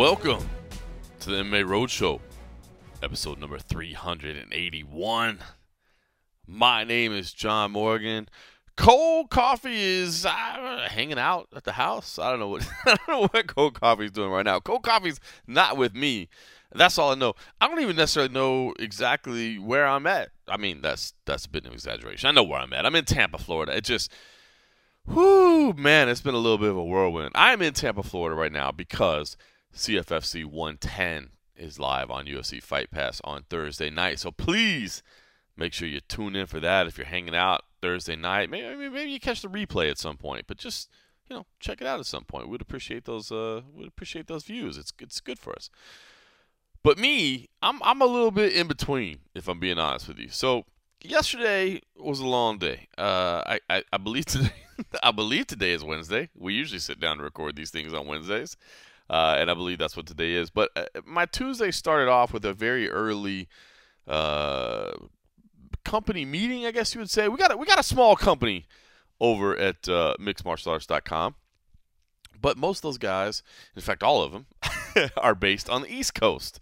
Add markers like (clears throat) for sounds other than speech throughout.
Welcome to the MMA Roadshow, episode number 381. My name is John Morgan. Cold Coffee is uh, hanging out at the house. I don't know what (laughs) I don't know what Cold Coffee is doing right now. Cold Coffee's not with me. That's all I know. I don't even necessarily know exactly where I'm at. I mean, that's that's a bit of an exaggeration. I know where I'm at. I'm in Tampa, Florida. It just Whoo, man, it's been a little bit of a whirlwind. I'm in Tampa, Florida right now because CFFC 110 is live on UFC Fight Pass on Thursday night. So please make sure you tune in for that if you're hanging out Thursday night. Maybe maybe you catch the replay at some point, but just you know check it out at some point. We'd appreciate those. Uh, we'd appreciate those views. It's it's good for us. But me, I'm I'm a little bit in between, if I'm being honest with you. So yesterday was a long day. Uh, I, I, I believe (laughs) today I believe today is Wednesday. We usually sit down to record these things on Wednesdays, uh, and I believe that's what today is. But uh, my Tuesday started off with a very early uh, company meeting, I guess you would say. We got a, we got a small company over at uh. But most of those guys, in fact, all of them, (laughs) are based on the East Coast.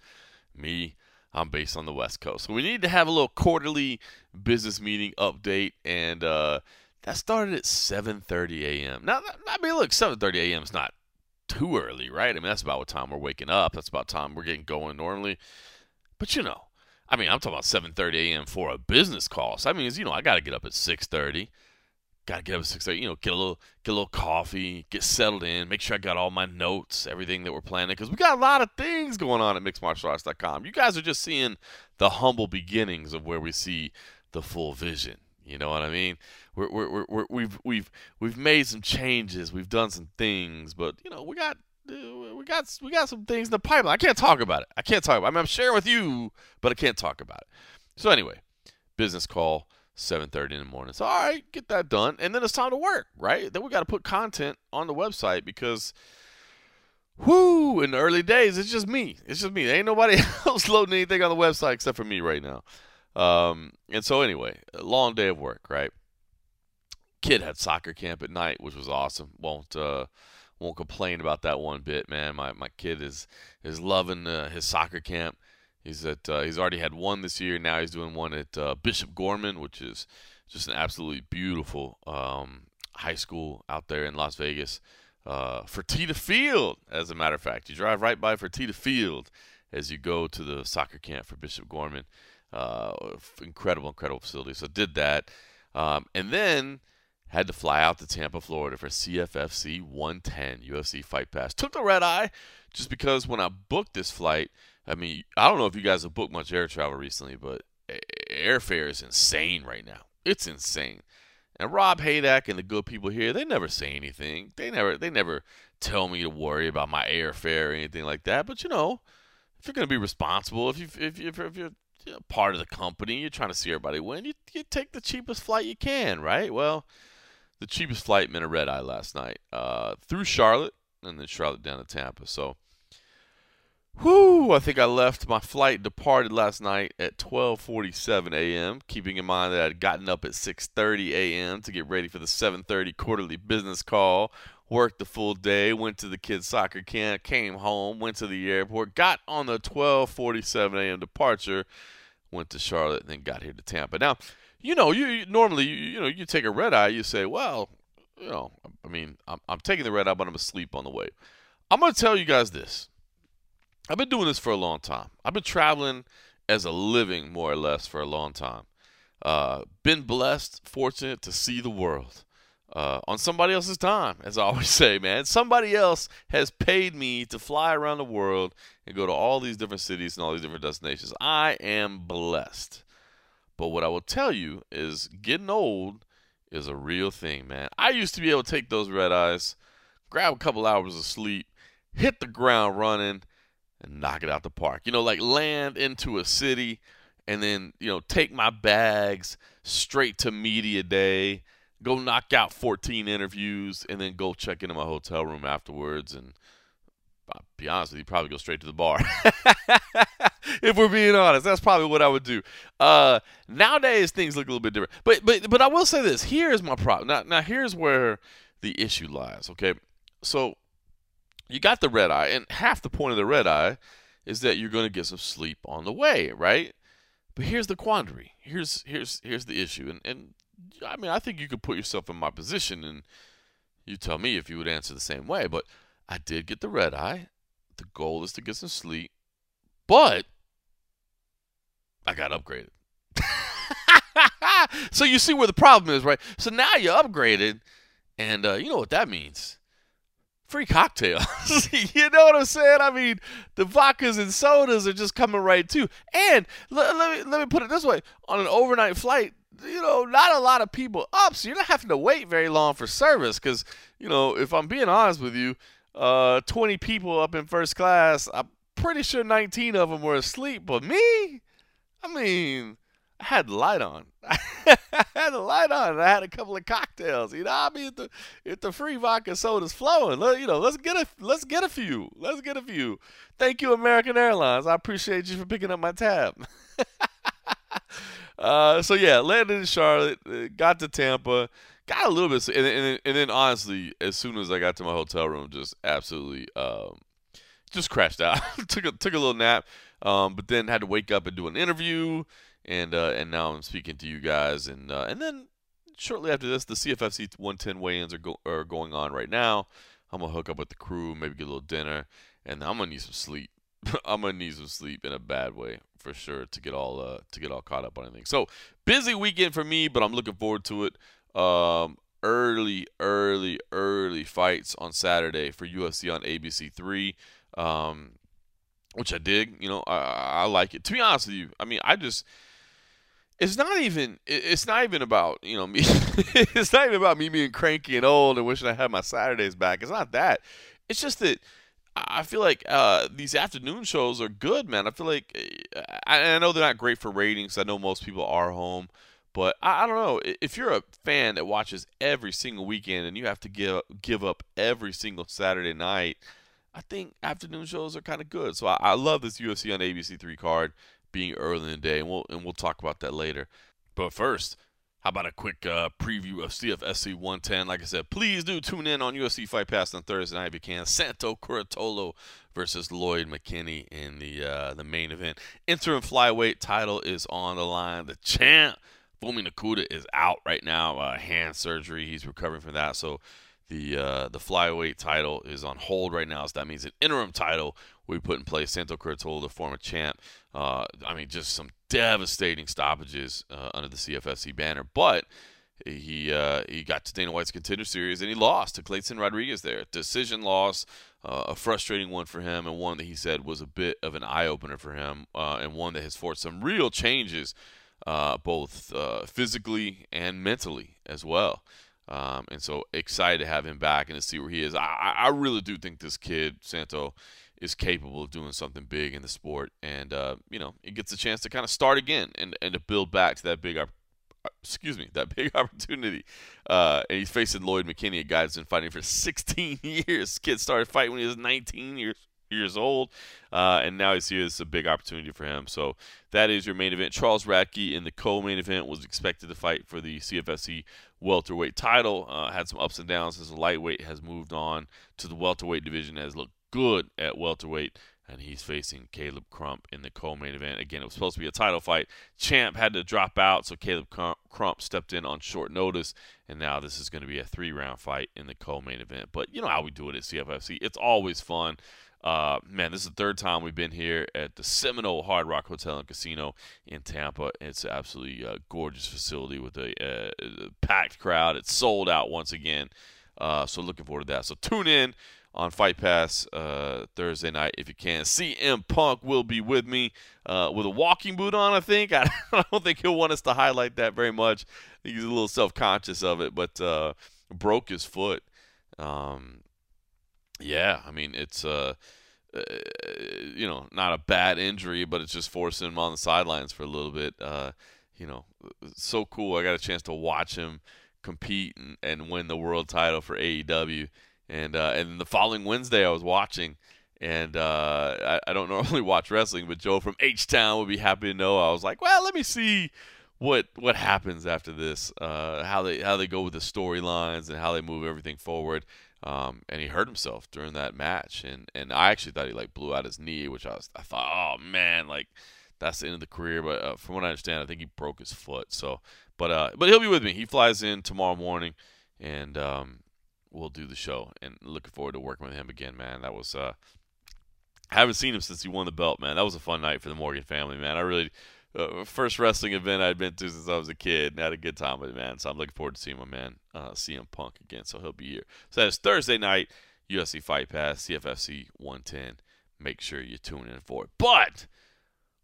Me, I'm based on the West Coast. So we need to have a little quarterly business meeting update, and uh, that started at 7:30 a.m. Now, I mean, look, 7:30 a.m. is not too early, right? I mean, that's about what time we're waking up. That's about time we're getting going normally. But you know, I mean, I'm talking about 7:30 a.m. for a business call. So I mean, you know, I got to get up at 6:30 gotta get up at six thirty. You know, get a little get a little coffee, get settled in, make sure I got all my notes, everything that we're planning, because we got a lot of things going on at mixedmartialarts.com. You guys are just seeing the humble beginnings of where we see the full vision. You know what I mean? We're, we're, we're, we have we've we've made some changes, we've done some things, but you know we got uh, we got we got some things in the pipeline. I can't talk about it. I can't talk. About it. I mean, I'm sharing with you, but I can't talk about it. So anyway, business call 7:30 in the morning. So all right, get that done, and then it's time to work, right? Then we got to put content on the website because, whoo, in the early days, it's just me. It's just me. There ain't nobody (laughs) else loading anything on the website except for me right now. Um, and so anyway, long day of work, right? Kid had soccer camp at night, which was awesome. Won't uh, won't complain about that one bit, man. My my kid is is loving uh, his soccer camp. He's at uh, he's already had one this year. Now he's doing one at uh, Bishop Gorman, which is just an absolutely beautiful um, high school out there in Las Vegas. Uh, Fertitta Field, as a matter of fact, you drive right by Fertitta Field as you go to the soccer camp for Bishop Gorman. Uh, incredible, incredible facility. So did that, um, and then had to fly out to Tampa, Florida for CFFC 110 UFC Fight Pass. Took the red eye just because when I booked this flight I mean, I don't know if you guys have booked much air travel recently, but airfare is insane right now. It's insane. And Rob Haydak and the good people here, they never say anything. They never they never tell me to worry about my airfare or anything like that. But you know, if you're going to be responsible, if you if you if you're part of the company, you're trying to see everybody win, you you take the cheapest flight you can, right? Well, the cheapest flight meant a red eye last night uh, through Charlotte and then Charlotte down to Tampa. So whoo, I think I left my flight departed last night at 12:47 a.m. Keeping in mind that I'd gotten up at 6:30 a.m. to get ready for the 7:30 quarterly business call. Worked the full day, went to the kids' soccer camp, came home, went to the airport, got on the 12:47 a.m. departure, went to Charlotte, and then got here to Tampa. Now, you know, you, you normally you, you know you take a red eye, you say, well, you know, I mean, I'm, I'm taking the red eye, but I'm asleep on the way. I'm gonna tell you guys this I've been doing this for a long time. I've been traveling as a living, more or less, for a long time. Uh, been blessed, fortunate to see the world uh, on somebody else's time, as I always (laughs) say, man. Somebody else has paid me to fly around the world and go to all these different cities and all these different destinations. I am blessed. But what I will tell you is getting old is a real thing, man. I used to be able to take those red eyes, grab a couple hours of sleep, hit the ground running, and knock it out the park. You know, like land into a city and then, you know, take my bags straight to media day, go knock out 14 interviews, and then go check into my hotel room afterwards. And I'll be honest with you, probably go straight to the bar. (laughs) if we're being honest, that's probably what I would do. Uh, nowadays, things look a little bit different. But but but I will say this: here's my problem. Now now here's where the issue lies. Okay, so you got the red eye, and half the point of the red eye is that you're going to get some sleep on the way, right? But here's the quandary. Here's here's here's the issue, and and I mean I think you could put yourself in my position, and you tell me if you would answer the same way. But I did get the red eye. The goal is to get some sleep, but I got upgraded. (laughs) so you see where the problem is, right? So now you're upgraded, and uh, you know what that means free cocktails. (laughs) you know what I'm saying? I mean, the vodkas and sodas are just coming right too. And let, let, me let me put it this way: on an overnight flight, you know, not a lot of people up, so you're not having to wait very long for service. Because you know, if I'm being honest with you, uh, 20 people up in first class, I'm pretty sure 19 of them were asleep. But me, I mean. I had the light on. (laughs) I had the light on. I had a couple of cocktails. You know, I mean, if the if the free vodka soda's flowing, let, you know, let's get a let's get a few. Let's get a few. Thank you, American Airlines. I appreciate you for picking up my tab. (laughs) uh, so yeah, landed in Charlotte, uh, got to Tampa, got a little bit, and, and, and then honestly, as soon as I got to my hotel room, just absolutely, um, just crashed out. (laughs) took a took a little nap, um, but then had to wake up and do an interview and uh, and now I'm speaking to you guys, and uh, and then shortly after this, the CFFC 110 weigh-ins are, go- are going on right now. I'm gonna hook up with the crew, maybe get a little dinner, and I'm gonna need some sleep. (laughs) I'm gonna need some sleep in a bad way for sure to get all uh, to get all caught up on anything. So busy weekend for me, but I'm looking forward to it. Um, early, early, early fights on Saturday for UFC on ABC three. Um, which I dig. You know, I, I like it. To be honest with you, I mean, I just it's not even it's not even about you know me (laughs) it's not even about me being cranky and old and wishing I had my Saturdays back. It's not that. It's just that I feel like uh, these afternoon shows are good, man. I feel like I, I know they're not great for ratings. I know most people are home, but I, I, don't know if you're a fan that watches every single weekend and you have to give give up every single Saturday night. I think afternoon shows are kind of good. So I, I love this UFC on ABC three card being early in the day, and we'll and we'll talk about that later. But first, about a quick uh, preview of CFFC 110? Like I said, please do tune in on UFC Fight Pass on Thursday night if you can. Santo Curatolo versus Lloyd McKinney in the uh, the main event. Interim flyweight title is on the line. The champ Fumi Nakuda is out right now, uh, hand surgery. He's recovering from that, so the uh, the flyweight title is on hold right now. So that means an interim title we put in place. Santo Curatolo, the former champ. Uh, I mean, just some devastating stoppages uh, under the CFFC banner. But he uh, he got to Dana White's contender series and he lost to Clayton Rodriguez there. Decision loss, uh, a frustrating one for him, and one that he said was a bit of an eye opener for him, uh, and one that has forced some real changes, uh, both physically and mentally as well. Um, and so excited to have him back and to see where he is. I, I really do think this kid Santo is capable of doing something big in the sport, and uh, you know it gets a chance to kind of start again and, and to build back to that big uh, excuse me that (laughs) big opportunity. Uh, and he's facing Lloyd McKinney, a guy that's been fighting for (laughs) 16 (laughs) years. Kid started fighting when he was 19 years years old, uh, and now he's here. A big opportunity for him. So that is your main event. Charles Radtke in the co-main event was expected to fight for the CFFC welterweight title. Uh, had some ups and downs as the lightweight has moved on to the welterweight division. Has looked good at welterweight, and he's facing Caleb Crump in the co-main event. Again, it was supposed to be a title fight. Champ had to drop out, so Caleb Crump stepped in on short notice, and now this is going to be a three-round fight in the co-main event. But you know how we do it at CFFC. It's always fun. Uh, man, this is the third time we've been here at the Seminole Hard Rock Hotel and Casino in Tampa. It's absolutely uh, gorgeous facility with a, uh, a, packed crowd. It's sold out once again. Uh, so looking forward to that. So tune in on Fight Pass uh, Thursday night if you can. CM Punk will be with me uh, with a walking boot on. I think (laughs) I don't think he'll want us to highlight that very much. he's a little self conscious of it, but uh, broke his foot. Um, yeah, I mean it's uh, uh, you know not a bad injury, but it's just forcing him on the sidelines for a little bit. Uh, you know, so cool. I got a chance to watch him compete and, and win the world title for AEW and uh, and the following Wednesday, I was watching, and uh, I, I, don't (laughs) normally watch wrestling, but Joe from H Town would be happy to know. I was like, well, let me see what what happens after this, uh, how they how they go with the storylines and how they move everything forward. Um, and he hurt himself during that match, and, and I actually thought he like blew out his knee, which I was I thought, oh man, like that's the end of the career. But uh, from what I understand, I think he broke his foot. So, but uh, but he'll be with me. He flies in tomorrow morning, and um, we'll do the show. And looking forward to working with him again, man. That was uh, haven't seen him since he won the belt, man. That was a fun night for the Morgan family, man. I really uh, first wrestling event I'd been to since I was a kid and had a good time with it, man. So I'm looking forward to seeing my man uh, CM Punk again. So he'll be here. So that's Thursday night, UFC Fight Pass, CFFC 110. Make sure you tune in for it. But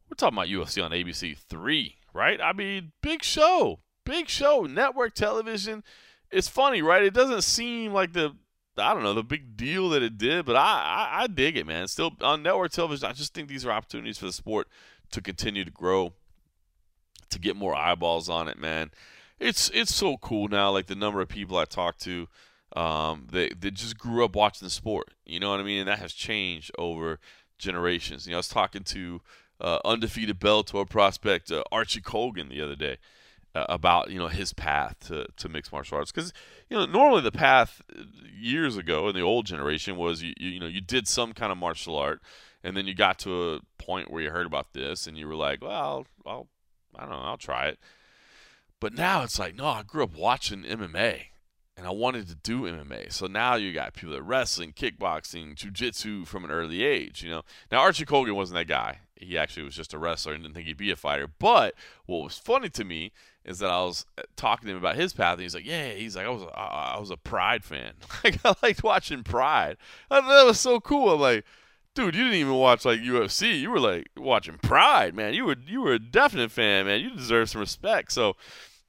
we're talking about UFC on ABC 3, right? I mean, big show. Big show. Network television. It's funny, right? It doesn't seem like the I don't know the big deal that it did, but I, I, I dig it, man. Still on network television, I just think these are opportunities for the sport to continue to grow, to get more eyeballs on it, man. It's it's so cool now. Like the number of people I talk to, um, they they just grew up watching the sport. You know what I mean? And that has changed over generations. You know, I was talking to uh, undefeated Bellator prospect uh, Archie Colgan the other day about you know his path to, to mixed martial arts. Because you know normally the path uh, years ago in the old generation was you, you, you know you did some kind of martial art and then you got to a point where you heard about this and you were like well I'll I'll I don't know I'll try it. But now it's like no I grew up watching MMA and I wanted to do MMA so now you got people that are wrestling kickboxing jiu-jitsu from an early age you know? Now Archie Colgan wasn't that guy. He actually was just a wrestler and didn't think he'd be a fighter. But what was funny to me is that I was uh, talking to him about his path, and he's like, "Yeah." He's like, "I was, a, I was a Pride fan. (laughs) like, I liked watching Pride. I that was so cool." I'm like, "Dude, you didn't even watch like UFC. You were like watching Pride, man. You were, you were a definite fan, man. You deserve some respect." So,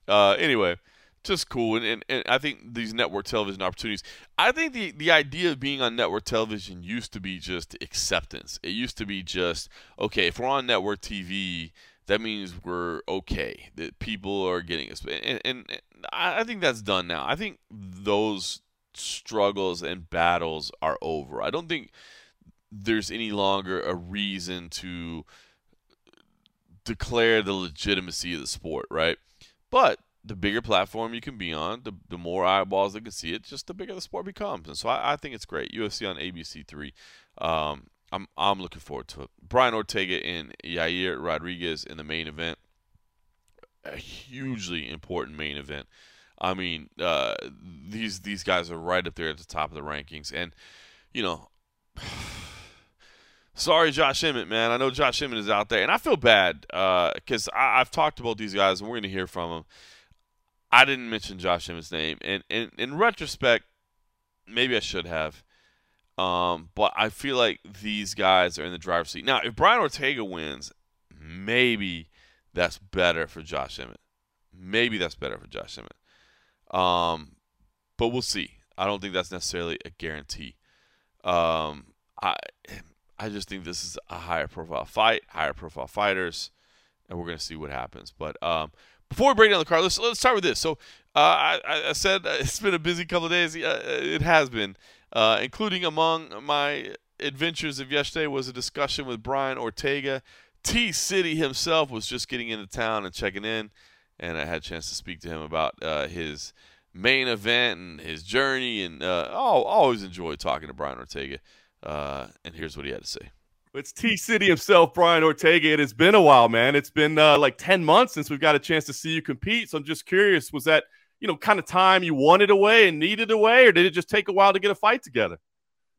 uh, anyway, just cool, and, and and I think these network television opportunities. I think the the idea of being on network television used to be just acceptance. It used to be just okay if we're on network TV that means we're okay. That people are getting us, and, and, and I think that's done now. I think those struggles and battles are over. I don't think there's any longer a reason to declare the legitimacy of the sport, right? But the bigger platform you can be on, the, the more eyeballs that can see it, just the bigger the sport becomes. And so I, I think it's great. UFC on ABC3. Um, I'm I'm looking forward to it. Brian Ortega and Yair Rodriguez in the main event. A hugely important main event. I mean, uh, these these guys are right up there at the top of the rankings, and you know, (sighs) sorry, Josh Emmett, man. I know Josh Emmett is out there, and I feel bad because uh, I've talked about these guys, and we're going to hear from them. I didn't mention Josh Emmett's name, and, and in retrospect, maybe I should have. Um, but I feel like these guys are in the driver's seat. Now, if Brian Ortega wins, maybe that's better for Josh Emmett. Maybe that's better for Josh Emmett. Um, but we'll see. I don't think that's necessarily a guarantee. Um, I I just think this is a higher profile fight, higher profile fighters, and we're gonna see what happens. But um, before we break down the card, let's let's start with this. So uh, I, I said (laughs) it's been a busy couple of days. Uh, it has been. Uh, including among my adventures of yesterday was a discussion with Brian Ortega. T City himself was just getting into town and checking in, and I had a chance to speak to him about uh, his main event and his journey. And uh, oh, always enjoy talking to Brian Ortega. Uh, and here's what he had to say. It's T City himself, Brian Ortega. It has been a while, man. It's been uh, like 10 months since we've got a chance to see you compete. So I'm just curious, was that you know, kind of time you wanted away and needed away, or did it just take a while to get a fight together?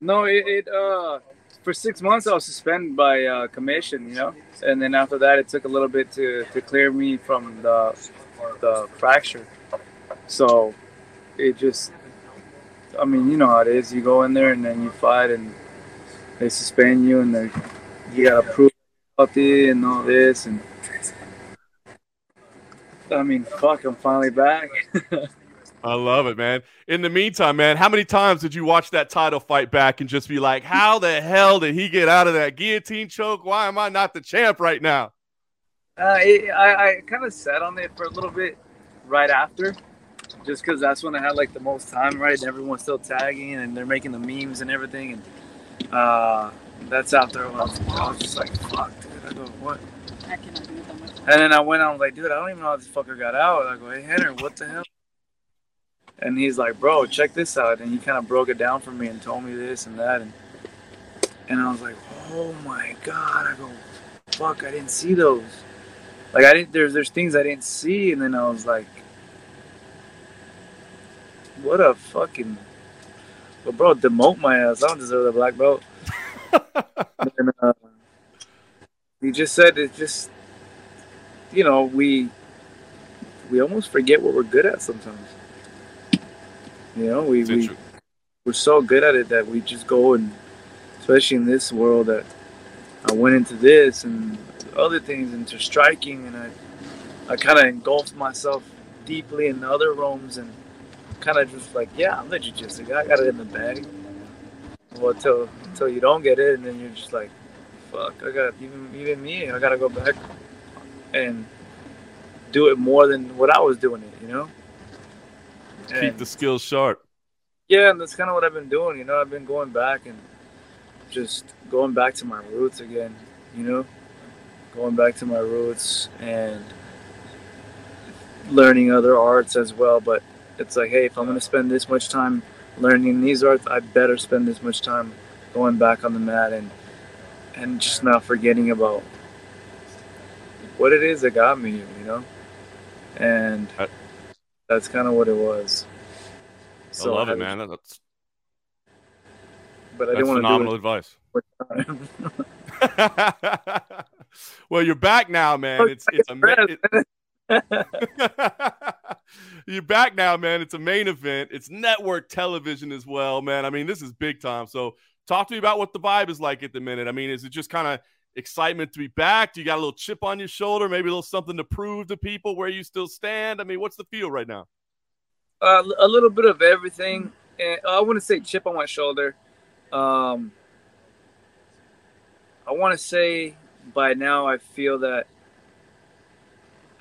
No, it, it uh, for six months I was suspended by uh, commission, you know, and then after that it took a little bit to, to clear me from the the fracture. So it just, I mean, you know how it is. You go in there and then you fight, and they suspend you, and they you gotta prove healthy and all this, and I mean, fuck, I'm finally back. I love it, man. In the meantime, man, how many times did you watch that title fight back and just be like, how the hell did he get out of that guillotine choke? Why am I not the champ right now? Uh, it, I, I kind of sat on it for a little bit right after, just because that's when I had like the most time, right? And everyone's still tagging and they're making the memes and everything. And uh, that's after I was, I was just like, fuck, dude. I go, what? I cannot do and then I went on, like, dude, I don't even know how this fucker got out. I go, hey, Rener, what the hell? and he's like, "Bro, check this out," and he kind of broke it down for me and told me this and that, and and I was like, "Oh my god!" I go, "Fuck, I didn't see those." Like I didn't. There's there's things I didn't see, and then I was like, "What a fucking." Well, bro, demote my ass. I don't deserve the black belt. (laughs) and, uh, he just said it just you know we we almost forget what we're good at sometimes. You know we, we we're so good at it that we just go and especially in this world that i went into this and other things into striking and i i kind of engulfed myself deeply in other realms and kind of just like yeah i'm the jiu-jitsu guy. I got it in the bag. Well until until you don't get it and then you're just like fuck, I got even even me, I gotta go back and do it more than what I was doing it, you know. And Keep the skills sharp. Yeah, and that's kind of what I've been doing. You know, I've been going back and just going back to my roots again. You know, going back to my roots and learning other arts as well. But it's like, hey, if I'm gonna spend this much time learning these arts, I better spend this much time going back on the mat and and just not forgetting about what it is that got me you know? And that's kind of what it was. So I love I it, man. That's but I didn't want phenomenal (laughs) advice. (laughs) well, you're back now, man. Oh, it's it's a (laughs) you're back now, man. It's a main event. It's network television as well, man. I mean, this is big time. So Talk to me about what the vibe is like at the minute. I mean, is it just kind of excitement to be back? Do you got a little chip on your shoulder? Maybe a little something to prove to people where you still stand? I mean, what's the feel right now? Uh, a little bit of everything. And I wouldn't say chip on my shoulder. Um, I want to say by now I feel that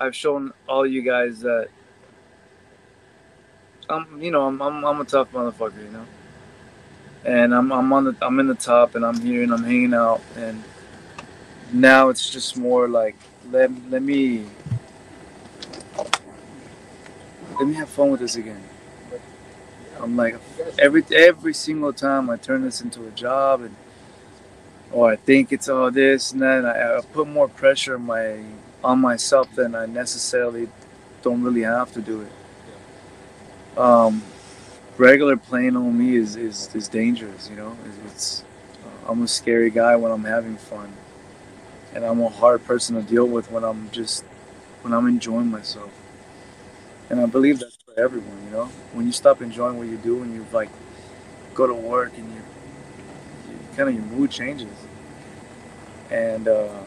I've shown all you guys that I'm, you know, I'm, I'm, I'm a tough motherfucker, you know and I'm I'm on the I'm in the top and I'm here and I'm hanging out and now it's just more like let let me let me have fun with this again. I'm like every every single time I turn this into a job and or I think it's all this and then I, I put more pressure on my on myself than I necessarily don't really have to do it. Um, regular playing on me is, is, is dangerous, you know. It's, it's I'm a scary guy when I'm having fun, and I'm a hard person to deal with when I'm just when I'm enjoying myself. And I believe that's for everyone, you know. When you stop enjoying what you do and you like go to work and you, you kind of your mood changes. And uh,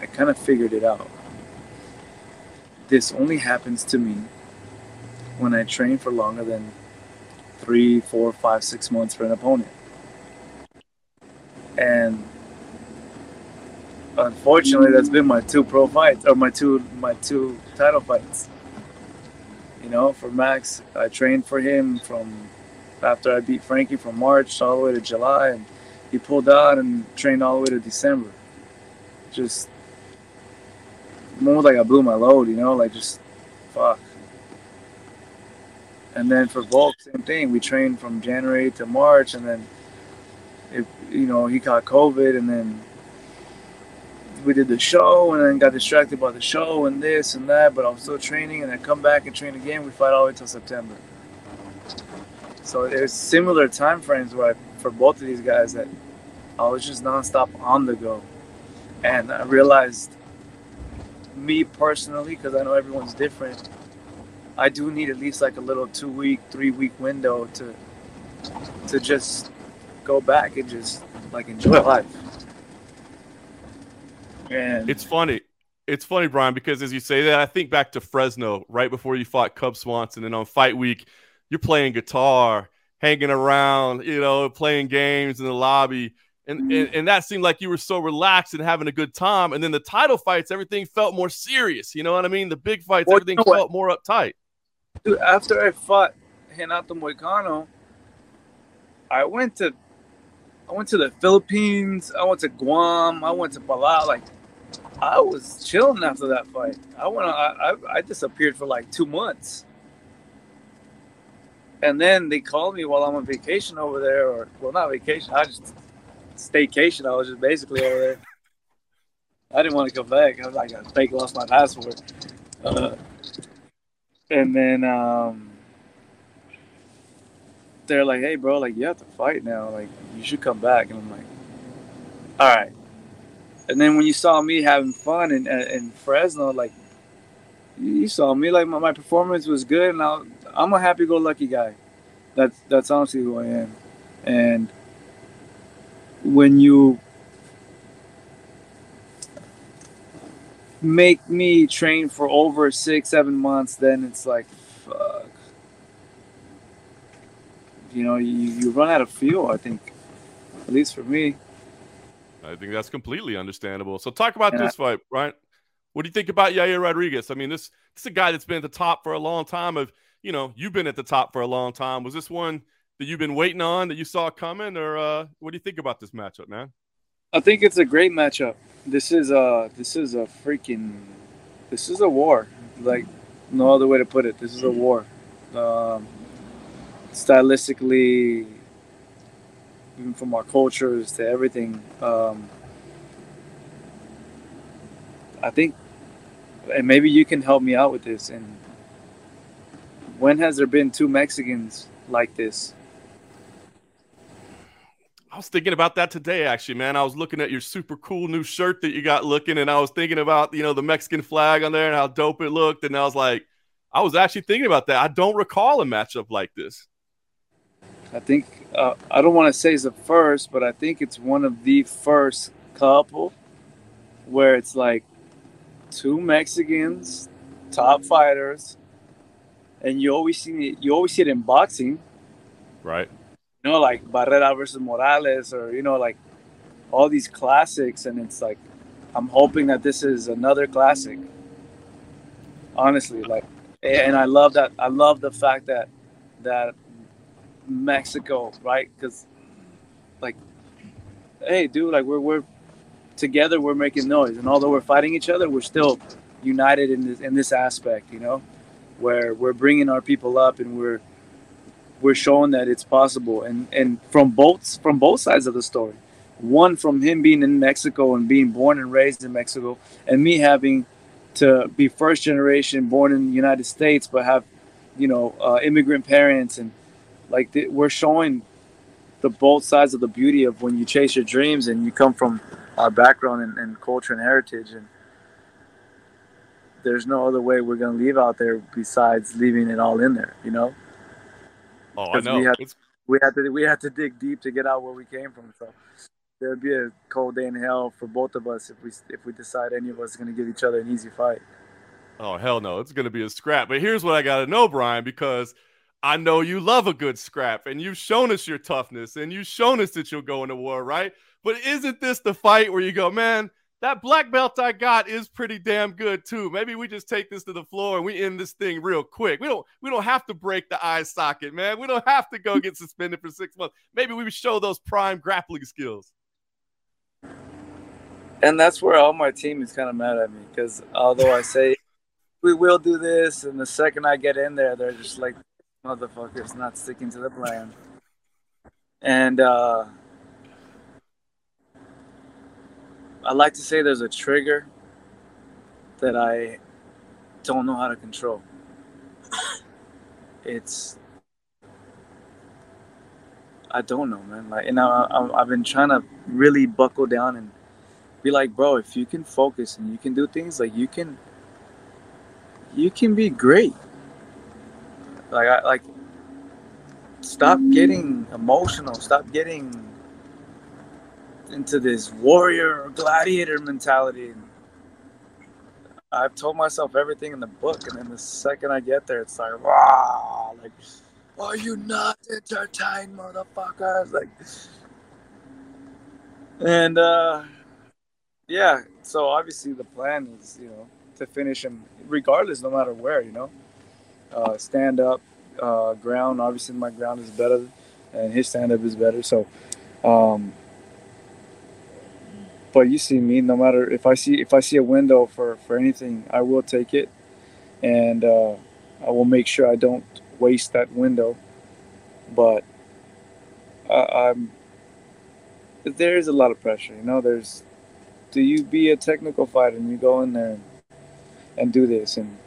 I kind of figured it out. This only happens to me when I train for longer than three, four, five, six months for an opponent. And unfortunately, that's been my two pro fights or my two my two title fights. You know, for Max, I trained for him from after I beat Frankie from March all the way to July, and he pulled out and trained all the way to December. Just more like I blew my load, you know, like just fuck. And then for Volk, same thing. We trained from January to March, and then, if you know, he caught COVID, and then we did the show, and then got distracted by the show and this and that. But I was still training, and I come back and train again. We fight all the way until September. So there's similar time frames where I, for both of these guys that I was just nonstop on the go, and I realized me personally, because I know everyone's different I do need at least like a little two week, three week window to to just go back and just like enjoy life. And it's funny. It's funny, Brian, because as you say that, I think back to Fresno right before you fought Cub Swanson, and on fight week, you're playing guitar, hanging around, you know, playing games in the lobby. And, mm-hmm. and, and that seemed like you were so relaxed and having a good time. And then the title fights, everything felt more serious. You know what I mean? The big fights, well, everything you know felt more uptight. Dude, after I fought Renato Moicano, I went to I went to the Philippines, I went to Guam, I went to Palau. Like I was chilling after that fight. I went I, I, I disappeared for like two months. and then they called me while I'm on vacation over there, or well, not vacation. I just staycation. I was just basically over there. I didn't want to come back. I was like, I fake lost my passport. Uh, and then um, they're like, "Hey, bro, like you have to fight now. Like you should come back." And I'm like, "All right." And then when you saw me having fun in, uh, in Fresno, like you saw me, like my, my performance was good, and I, I'm a happy-go-lucky guy. That's that's honestly who I am. And when you make me train for over six, seven months, then it's like, fuck. You know, you, you run out of fuel, I think. At least for me. I think that's completely understandable. So talk about yeah. this fight, right? What do you think about Yair Rodriguez? I mean, this, this is a guy that's been at the top for a long time. Of you know, you've been at the top for a long time. Was this one that you've been waiting on that you saw coming, or uh, what do you think about this matchup, man? I think it's a great matchup. This is a this is a freaking this is a war. Like no other way to put it. This is a war. Um, stylistically, even from our cultures to everything. Um, I think, and maybe you can help me out with this. And when has there been two Mexicans like this? I was thinking about that today, actually, man. I was looking at your super cool new shirt that you got looking, and I was thinking about, you know, the Mexican flag on there and how dope it looked. And I was like, I was actually thinking about that. I don't recall a matchup like this. I think, uh, I don't want to say it's the first, but I think it's one of the first couple where it's like two Mexicans, top fighters, and you always see it, you always see it in boxing. Right you know, like Barrera versus Morales, or you know, like all these classics, and it's like I'm hoping that this is another classic. Honestly, like, and I love that. I love the fact that that Mexico, right? Because, like, hey, dude, like we're we're together, we're making noise, and although we're fighting each other, we're still united in this in this aspect, you know, where we're bringing our people up and we're we're showing that it's possible and and from both from both sides of the story one from him being in mexico and being born and raised in mexico and me having to be first generation born in the united states but have you know uh, immigrant parents and like we're showing the both sides of the beauty of when you chase your dreams and you come from our background and, and culture and heritage and there's no other way we're going to leave out there besides leaving it all in there you know Oh, I know. We had, we had to we had to dig deep to get out where we came from. So there'd be a cold day in hell for both of us if we if we decide any of us is going to give each other an easy fight. Oh hell no, it's going to be a scrap. But here's what I got to know, Brian, because I know you love a good scrap, and you've shown us your toughness, and you've shown us that you'll go into war, right? But isn't this the fight where you go, man? that black belt I got is pretty damn good too. Maybe we just take this to the floor and we end this thing real quick. We don't we don't have to break the eye socket, man. We don't have to go get suspended for six months. Maybe we show those prime grappling skills. And that's where all my team is kind of mad at me because although I say we will do this, and the second I get in there, they're just like motherfuckers not sticking to the plan. And uh I like to say there's a trigger that I don't know how to control. (coughs) It's I don't know, man. Like, and I, I've been trying to really buckle down and be like, bro, if you can focus and you can do things, like you can, you can be great. Like, I like, stop getting emotional. Stop getting into this warrior or gladiator mentality. I've told myself everything in the book, and then the second I get there, it's like, wow, like, are you not entertained, motherfuckers? Like, and uh, yeah, so obviously the plan is, you know, to finish him regardless, no matter where, you know, uh, stand up, uh, ground. Obviously, my ground is better, and his stand up is better. So, um, but you see me no matter if i see if i see a window for for anything i will take it and uh, i will make sure i don't waste that window but I, I'm there is a lot of pressure. You know, there's do you be a technical fighter and you go in there and, and do this and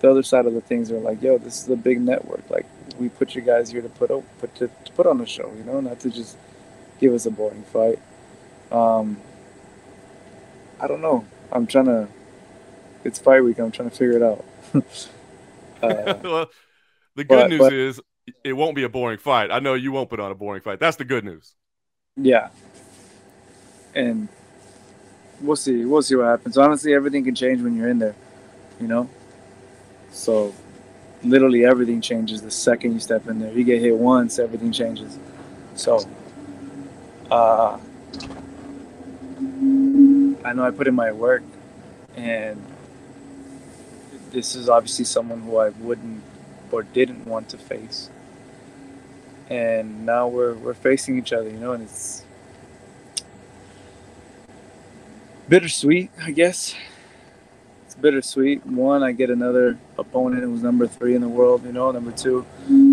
the other side of the things are like, yo, this is a big network. Like we put you guys here to put put to, to put on the show, you know, not to just give us a boring fight. Um, I don't know. I'm trying to. It's fight week. I'm trying to figure it out. (laughs) uh, well, the good but, news but, is it won't be a boring fight. I know you won't put on a boring fight. That's the good news. Yeah, and we'll see. We'll see what happens. Honestly, everything can change when you're in there. You know, so literally everything changes the second you step in there. You get hit once, everything changes. So uh, I know I put in my work, and this is obviously someone who I wouldn't or didn't want to face. And now we're we're facing each other, you know, and it's bittersweet, I guess it's bittersweet. One, I get another opponent who's number three in the world, you know, number two.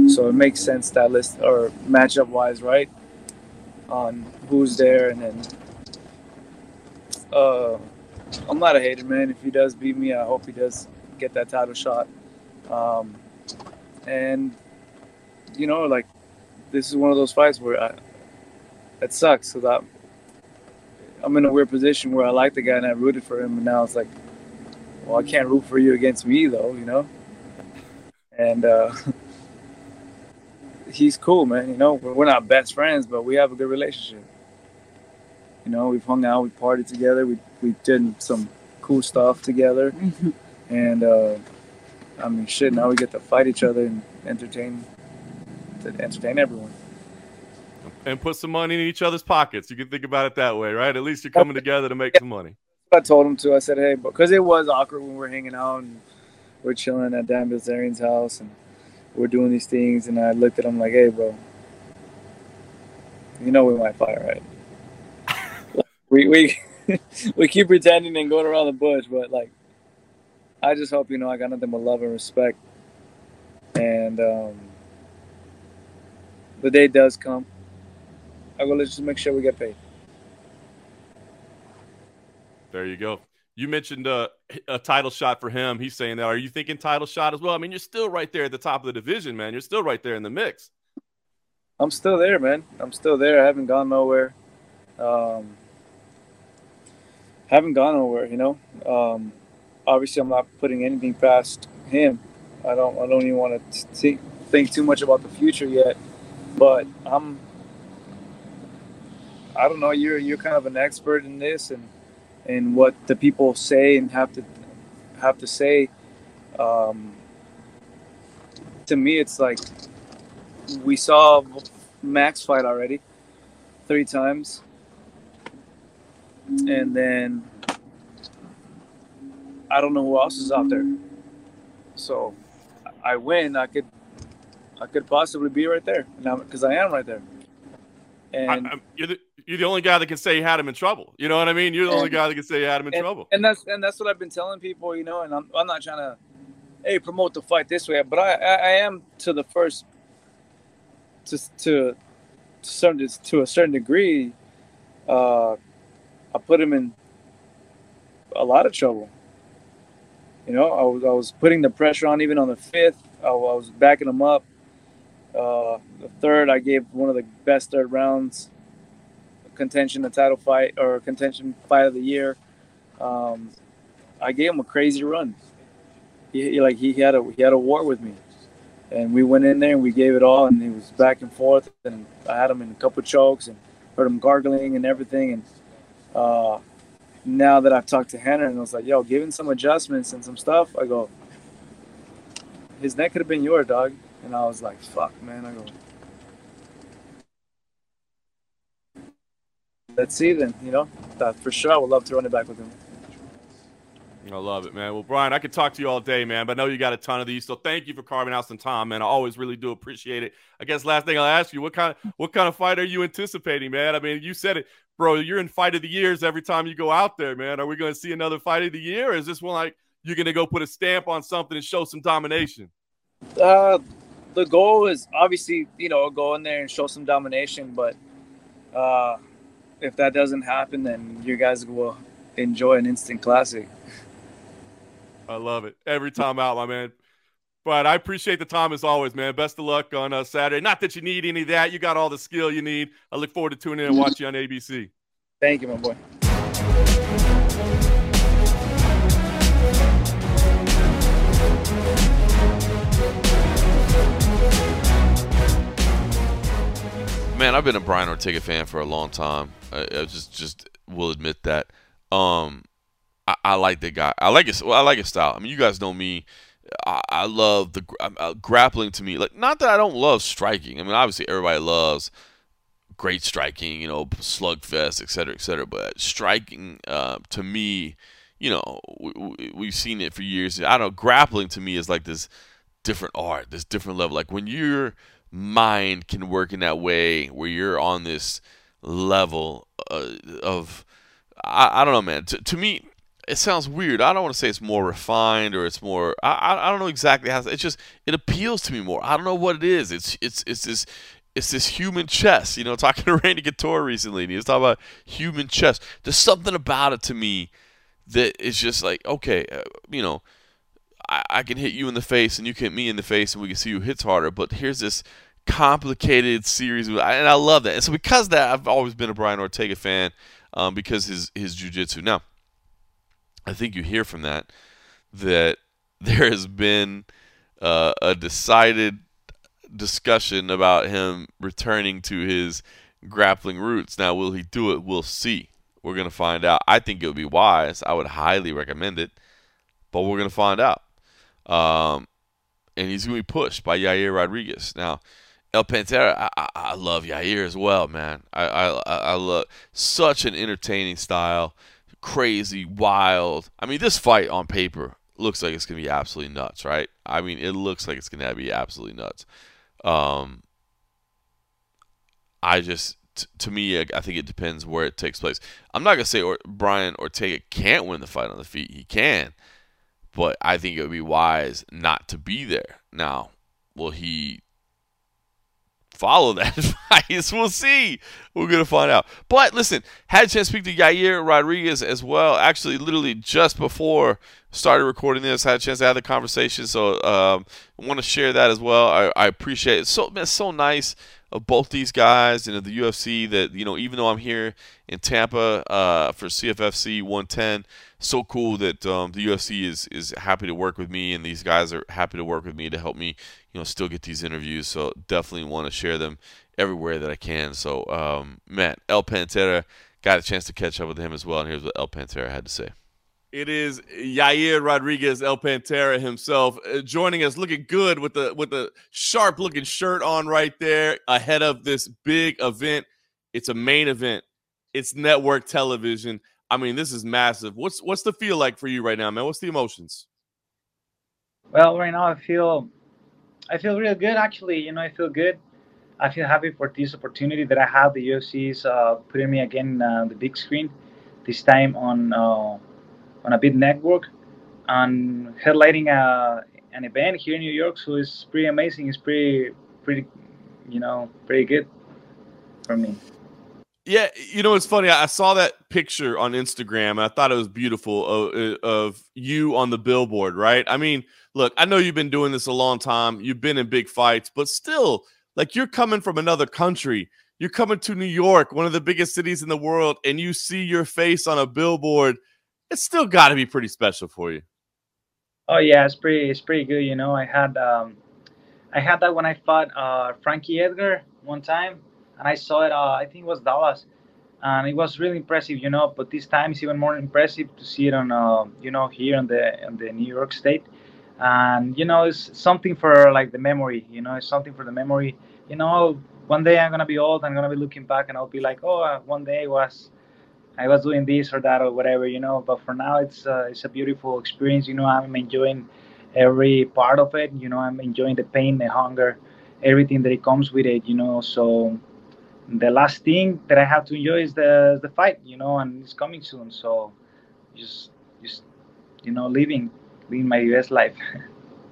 So it makes sense that list or matchup wise, right? On who's there, and then uh, I'm not a hater, man. If he does beat me, I hope he does get that title shot. Um, and you know, like this is one of those fights where I, it sucks because I'm, I'm in a weird position where I like the guy and I rooted for him, and now it's like well, I can't root for you against me though, you know. And uh, (laughs) he's cool, man. You know, we're not best friends, but we have a good relationship. You know, we've hung out, we partied together, we we did some cool stuff together, (laughs) and uh, I mean, shit. Now we get to fight each other and entertain, to entertain everyone. And put some money in each other's pockets. You can think about it that way, right? At least you're coming (laughs) together to make some money. I told him to. I said, hey, because it was awkward when we are hanging out and we're chilling at Dan Bilzerian's house and we're doing these things. And I looked at him like, hey, bro, you know we might fight, right? (laughs) we we (laughs) we keep pretending and going around the bush, but like, I just hope you know I got nothing but love and respect. And um, the day does come. I go, let's just make sure we get paid. There you go. You mentioned uh, a title shot for him. He's saying that. Are you thinking title shot as well? I mean, you're still right there at the top of the division, man. You're still right there in the mix. I'm still there, man. I'm still there. I haven't gone nowhere. Um, haven't gone nowhere, you know. Um, obviously, I'm not putting anything past him. I don't. I don't even want to think think too much about the future yet. But I'm. I don't know. You're you're kind of an expert in this, and and what the people say and have to have to say. Um, to me, it's like we saw Max fight already three times, and then I don't know who else is out there. So I win, I could I could possibly be right there, because I am right there. And I, you're the you're the only guy that can say you had him in trouble. You know what I mean? You're the and, only guy that can say you had him in and, trouble. And that's and that's what I've been telling people, you know. And I'm I'm not trying to, hey, promote the fight this way, but I I, I am to the first, to to to certain to a certain degree. Uh, I put him in a lot of trouble. You know, I was I was putting the pressure on even on the fifth. I, I was backing him up. Uh, the third, I gave one of the best third rounds contention, the title fight or contention fight of the year. Um, I gave him a crazy run. He, he, like he had a he had a war with me, and we went in there and we gave it all, and he was back and forth, and I had him in a couple chokes and heard him gargling and everything, and uh, now that I've talked to Rener and I was like, yo, given some adjustments and some stuff, I go, his neck could have been your dog, and I was like, fuck, man, I go. let's see then. You know, for sure, I would love to run it back with him. I love it, man. Well, Brian, I could talk to you all day, man, but I know you got a ton of these. So thank you for carving out some time, man. I always really do appreciate it. I guess last thing I'll ask you, what kind of what kind of fight are you anticipating, man? I mean, you said it, bro. You're in fight of the years every time you go out there, man. Are we going to see another fight of the year, or is this one like you're going to go put a stamp on something and show some domination? Uh, the goal is obviously you know go in there and show some domination, but uh, if that doesn't happen, then you guys will enjoy an instant classic. I love it every time out, my man. But I appreciate the time as always, man. Best of luck on uh, Saturday. Not that you need any of that. You got all the skill you need. I look forward to tuning in and watching you on ABC. Thank you, my boy. Man, I've been a Brian Ortega fan for a long time. I, I just just will admit that. Um, I, I, like the guy. I like his. Well, I like his style. I mean, you guys know me. I, I love the uh, grappling to me. Like, not that I don't love striking. I mean, obviously everybody loves great striking. You know, slugfest, et cetera, et cetera. But striking uh, to me, you know, we, we've seen it for years. I don't. Grappling to me is like this different art, this different level. Like when you're mind can work in that way where you're on this level uh, of I, I don't know man. To, to me it sounds weird. I don't want to say it's more refined or it's more i, I don't know exactly how it's just it appeals to me more. I don't know what it is. It's it's it's this it's this human chess. You know talking (laughs) to randy couture recently and he was talking about human chess. There's something about it to me that is just like okay uh, you know I, I can hit you in the face and you can hit me in the face and we can see who hits harder. But here's this complicated series, and I love that. And so because that, I've always been a Brian Ortega fan um, because his his jujitsu. Now, I think you hear from that that (laughs) there has been uh, a decided discussion about him returning to his grappling roots. Now, will he do it? We'll see. We're going to find out. I think it would be wise. I would highly recommend it, but we're going to find out. Um, and he's going to be pushed by Yair Rodriguez. Now, El Pantera, I, I, love Yair as well, man. I, I, I love such an entertaining style, crazy, wild. I mean, this fight on paper looks like it's going to be absolutely nuts, right? I mean, it looks like it's going to be absolutely nuts. Um, I just, t- to me, I, I think it depends where it takes place. I'm not going to say or, Brian Ortega can't win the fight on the feet. He can but I think it would be wise not to be there. Now, will he follow that (laughs) advice? We'll see. We're going to find out. But listen, had a chance to speak to Yair Rodriguez as well. Actually, literally just before started recording this, had a chance to have the conversation. So um, want to share that as well. I, I appreciate it. So, man, so nice of both these guys and of the UFC that, you know, even though I'm here in Tampa uh, for CFFC 110, so cool that um, the UFC is is happy to work with me, and these guys are happy to work with me to help me, you know, still get these interviews. So definitely want to share them everywhere that I can. So um, Matt El Pantera got a chance to catch up with him as well, and here's what El Pantera had to say. It is Yair Rodriguez El Pantera himself uh, joining us, looking good with the with the sharp looking shirt on right there ahead of this big event. It's a main event. It's network television. I mean, this is massive. What's what's the feel like for you right now, man? What's the emotions? Well, right now I feel I feel real good actually. You know, I feel good. I feel happy for this opportunity that I have. The UFC is uh, putting me again uh, the big screen, this time on uh, on a big network, and headlighting a, an event here in New York. So it's pretty amazing. It's pretty pretty, you know, pretty good for me. Yeah, you know it's funny. I saw that picture on Instagram and I thought it was beautiful of, of, you on the billboard. Right? I mean, look, I know you've been doing this a long time. You've been in big fights, but still, like you're coming from another country. You're coming to New York, one of the biggest cities in the world, and you see your face on a billboard. It's still got to be pretty special for you. Oh yeah, it's pretty. It's pretty good. You know, I had um, I had that when I fought uh, Frankie Edgar one time and I saw it. Uh, I think it was Dallas, and it was really impressive, you know. But this time it's even more impressive to see it on, uh, you know, here in the in the New York State, and you know, it's something for like the memory, you know, it's something for the memory. You know, one day I'm gonna be old, I'm gonna be looking back, and I'll be like, oh, uh, one day was. I was doing this or that or whatever, you know. But for now, it's uh, it's a beautiful experience. You know, I'm enjoying every part of it. You know, I'm enjoying the pain, the hunger, everything that it comes with it. You know, so the last thing that I have to enjoy is the the fight, you know, and it's coming soon. So just just you know, living living my US life.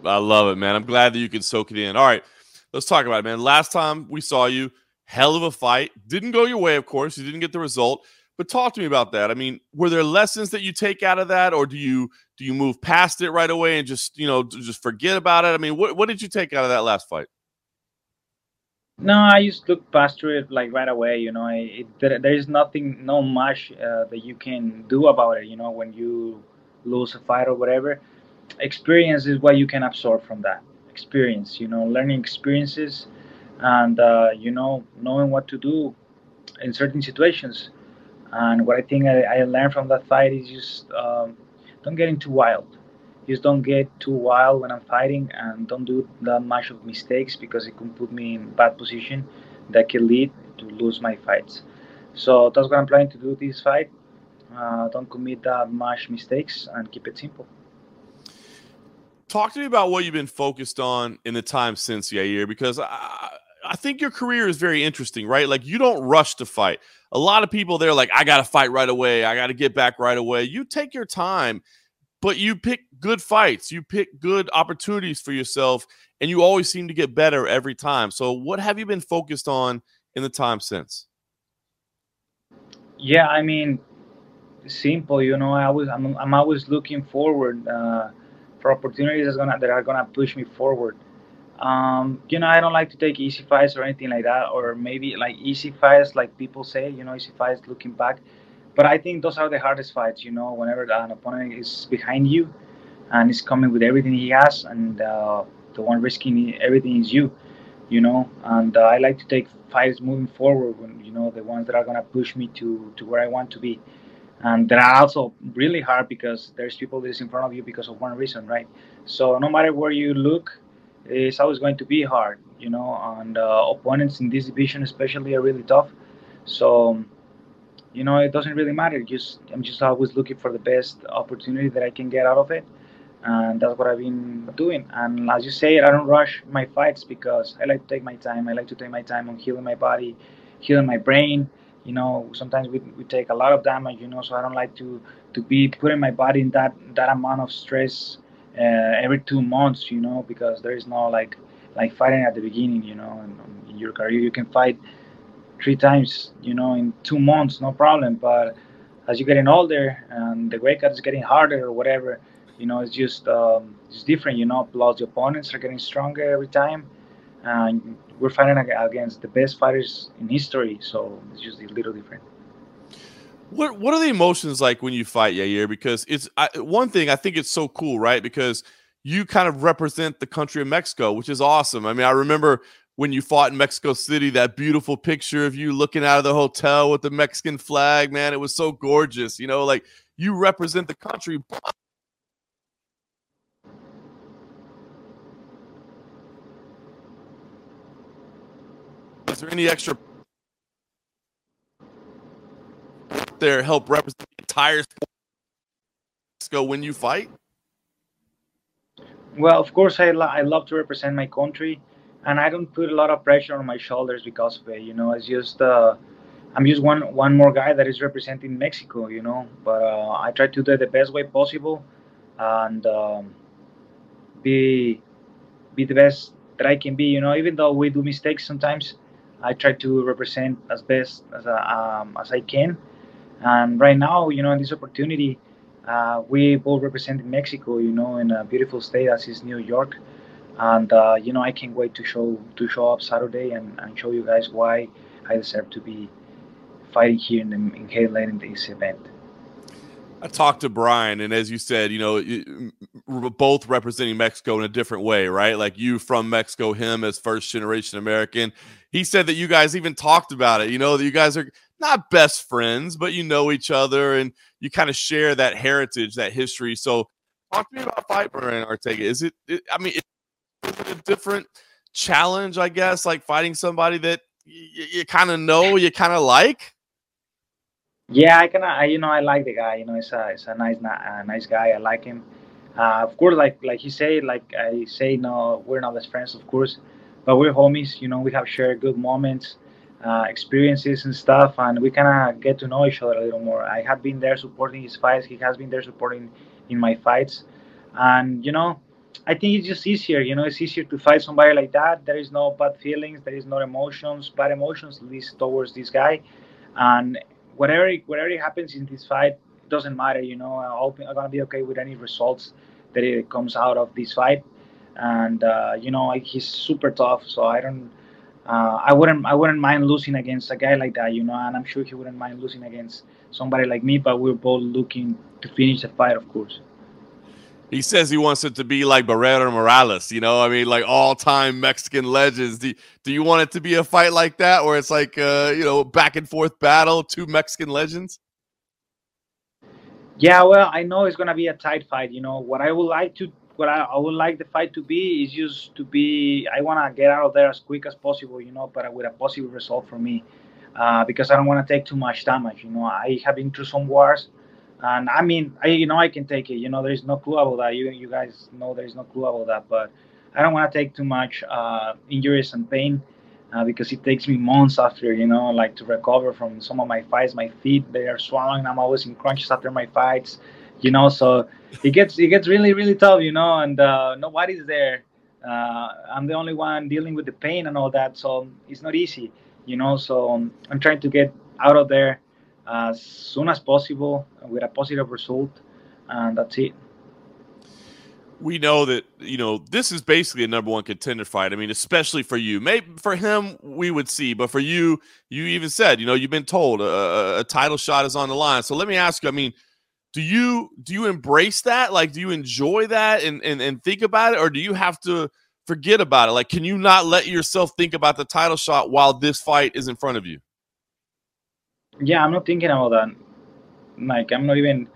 I love it, man. I'm glad that you can soak it in. All right. let's talk about it, man. Last time we saw you, hell of a fight. Didn't go your way, of course. You didn't get the result. But talk to me about that. I mean, were there lessons that you take out of that, or do you do you move past it right away and just you know just forget about it? I mean, what what did you take out of that last fight? No, I just look past it like right away. You know, it, there, there is nothing, no much uh, that you can do about it. You know, when you lose a fight or whatever, experience is what you can absorb from that experience. You know, learning experiences, and uh, you know, knowing what to do in certain situations. And what I think I, I learned from that fight is just um, don't get into wild. Just don't get too wild when I'm fighting, and don't do that much of mistakes because it can put me in bad position that can lead to lose my fights. So that's what I'm planning to do this fight. Uh, don't commit that much mistakes and keep it simple. Talk to me about what you've been focused on in the time since Yair, because I, I think your career is very interesting, right? Like you don't rush to fight. A lot of people they're like, I got to fight right away. I got to get back right away. You take your time, but you pick good fights. You pick good opportunities for yourself, and you always seem to get better every time. So, what have you been focused on in the time since? Yeah, I mean, simple. You know, I was I'm, I'm always looking forward uh, for opportunities that's gonna that are gonna push me forward. Um, you know, I don't like to take easy fights or anything like that, or maybe like easy fights, like people say, you know, easy fights looking back. But I think those are the hardest fights, you know, whenever an opponent is behind you and is coming with everything he has, and uh, the one risking everything is you, you know. And uh, I like to take fights moving forward, when, you know, the ones that are going to push me to, to where I want to be. And that are also really hard because there's people that is in front of you because of one reason, right? So no matter where you look, it's always going to be hard, you know, and uh, opponents in this division especially are really tough. So, you know, it doesn't really matter. Just I'm just always looking for the best opportunity that I can get out of it, and that's what I've been doing. And as you say, I don't rush my fights because I like to take my time. I like to take my time on healing my body, healing my brain. You know, sometimes we, we take a lot of damage. You know, so I don't like to to be putting my body in that that amount of stress uh, every two months, you know, because there is no like like fighting at the beginning, you know, in, in your career you can fight three times, you know, in two months, no problem. But as you're getting older and the weight cut is getting harder or whatever, you know, it's just um, it's different, you know. Plus the opponents are getting stronger every time, and we're fighting against the best fighters in history, so it's just a little different. What what are the emotions like when you fight Yair? Because it's I, one thing I think it's so cool, right? Because you kind of represent the country of Mexico, which is awesome. I mean, I remember when you fought in Mexico City, that beautiful picture of you looking out of the hotel with the Mexican flag, man, it was so gorgeous. You know, like you represent the country. Is there any extra there help represent the entire Mexico when you fight? Well, of course, I, lo- I love to represent my country, and I don't put a lot of pressure on my shoulders because of it. You know, it's just uh, I'm just one one more guy that is representing Mexico. You know, but uh, I try to do it the best way possible, and um, be be the best that I can be. You know, even though we do mistakes sometimes, I try to represent as best as uh, um, as I can and right now, you know, in this opportunity, uh, we both represent Mexico, you know, in a beautiful state as is New York. And uh, you know, I can't wait to show to show up Saturday and, and show you guys why I deserve to be fighting here in, in headlining this event. I talked to Brian, and as you said, you know, both representing Mexico in a different way, right? Like you from Mexico, him as first generation American. He said that you guys even talked about it. You know, that you guys are not best friends, but you know each other and you kind of share that heritage, that history. So, talk to me about Fighter and Ortega. Is it, it I mean, is it a different challenge, I guess, like fighting somebody that you, you kind of know, you kind of like? Yeah, I kind of, you know, I like the guy. You know, it's a, it's a nice, a nice guy. I like him. Uh, of course, like like he said, like I say, no, we're not best friends, of course, but we're homies. You know, we have shared good moments uh, experiences and stuff, and we kind of get to know each other a little more. I have been there supporting his fights. He has been there supporting in my fights, and you know, I think it's just easier. You know, it's easier to fight somebody like that. There is no bad feelings. There is no emotions, bad emotions, least towards this guy. And whatever whatever happens in this fight, doesn't matter. You know, I'm gonna be okay with any results that it comes out of this fight. And uh, you know, he's super tough, so I don't. Uh, I wouldn't I wouldn't mind losing against a guy like that, you know, and I'm sure he wouldn't mind losing against somebody like me. But we're both looking to finish the fight, of course. He says he wants it to be like Barrera Morales, you know. I mean, like all-time Mexican legends. Do, do you want it to be a fight like that, where it's like uh, you know back and forth battle, two Mexican legends? Yeah, well, I know it's gonna be a tight fight. You know what I would like to, what I, I would like the fight to be is just to be. I wanna get out of there as quick as possible, you know, but with a positive result for me, uh, because I don't want to take too much damage. You know, I have been through some wars and I mean, I you know I can take it. You know, there is no clue about that. You you guys know there is no clue about that. But I don't want to take too much uh, injuries and pain uh, because it takes me months after you know like to recover from some of my fights. My feet they are swelling. I'm always in crunches after my fights. You know, so it gets it gets really really tough. You know, and uh, nobody's there. Uh, I'm the only one dealing with the pain and all that, so it's not easy. You know, so um, I'm trying to get out of there as soon as possible with a positive result, and that's it. We know that you know this is basically a number one contender fight. I mean, especially for you. Maybe for him, we would see, but for you, you even said, you know, you've been told a, a title shot is on the line. So let me ask you. I mean, do you do you embrace that? Like, do you enjoy that and and, and think about it, or do you have to? forget about it? Like, can you not let yourself think about the title shot while this fight is in front of you? yeah, I'm not thinking about that. Like, I'm not even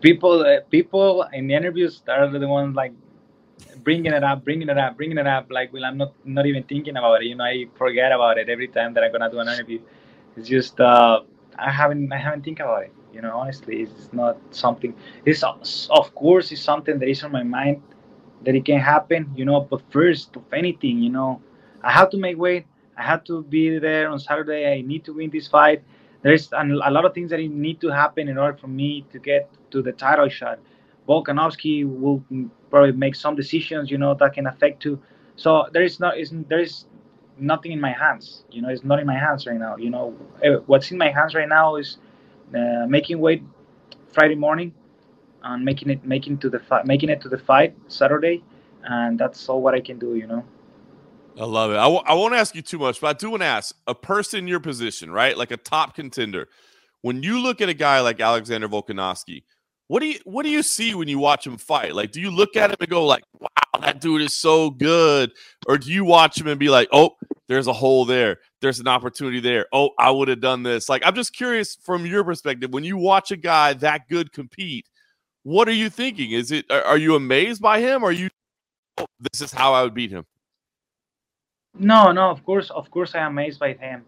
people. Uh, people in the interviews are the ones like bringing it up, bringing it up, bringing it up. Like, well, I'm not not even thinking about it. You know, I forget about it every time that I'm gonna do an interview. It's just uh, I haven't I haven't think about it. You know, honestly, it's not something. It's of course it's something that is on my mind that it can happen. You know, but first of anything, you know, I have to make weight. I have to be there on Saturday. I need to win this fight there's a lot of things that need to happen in order for me to get to the title shot. Volkanovski will probably make some decisions, you know, that can affect too. So there is not, is there is nothing in my hands. You know, it's not in my hands right now. You know, eh, what's in my hands right now is uh, making weight Friday morning and making it making to the fi- making it to the fight Saturday, and that's all what I can do. You know. I love it. I w- I won't ask you too much, but I do want to ask a person in your position, right? Like a top contender. When you look at a guy like Alexander Volkanovski, what do you what do you see when you watch him fight? Like, do you look at him and go like, "Wow, that dude is so good," or do you watch him and be like, "Oh, there's a hole there. There's an opportunity there. Oh, I would have done this." Like, I'm just curious from your perspective when you watch a guy that good compete. What are you thinking? Is it are you amazed by him? Or are you, oh, this is how I would beat him? No, no, of course, of course, I am amazed by him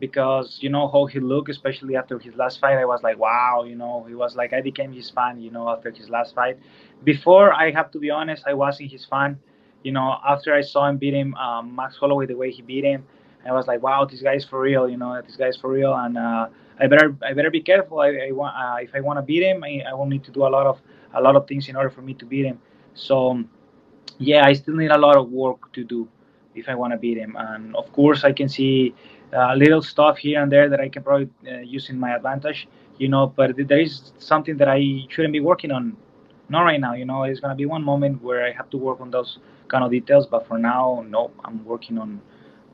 because you know how he looked, especially after his last fight. I was like, wow, you know, he was like I became his fan, you know, after his last fight. Before, I have to be honest, I wasn't his fan. You know, after I saw him beat him, um, Max Holloway, the way he beat him, I was like, wow, this guy's for real. You know, this guy's for real, and uh, I better, I better be careful. I, I want, uh, if I want to beat him, I, I will need to do a lot of, a lot of things in order for me to beat him. So, yeah, I still need a lot of work to do if I want to beat him. And of course, I can see uh, little stuff here and there that I can probably uh, use in my advantage, you know. But there is something that I shouldn't be working on, not right now. You know, it's gonna be one moment where I have to work on those kind of details. But for now, no, I'm working on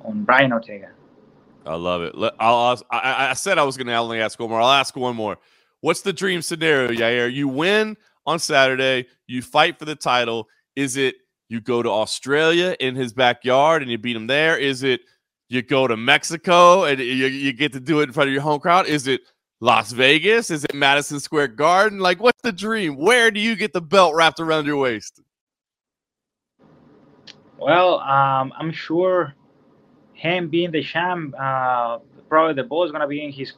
on Brian Ortega. I love it. I'll, ask, I, I said I was going to only ask one more. I'll ask one more. What's the dream scenario, Yair? You win on Saturday. You fight for the title. Is it you go to Australia in his backyard and you beat him there? Is it you go to Mexico and you, you get to do it in front of your home crowd? Is it Las Vegas? Is it Madison Square Garden? Like, what's the dream? Where do you get the belt wrapped around your waist? Well, um, I'm sure him being the champ, uh, probably the ball is gonna be in his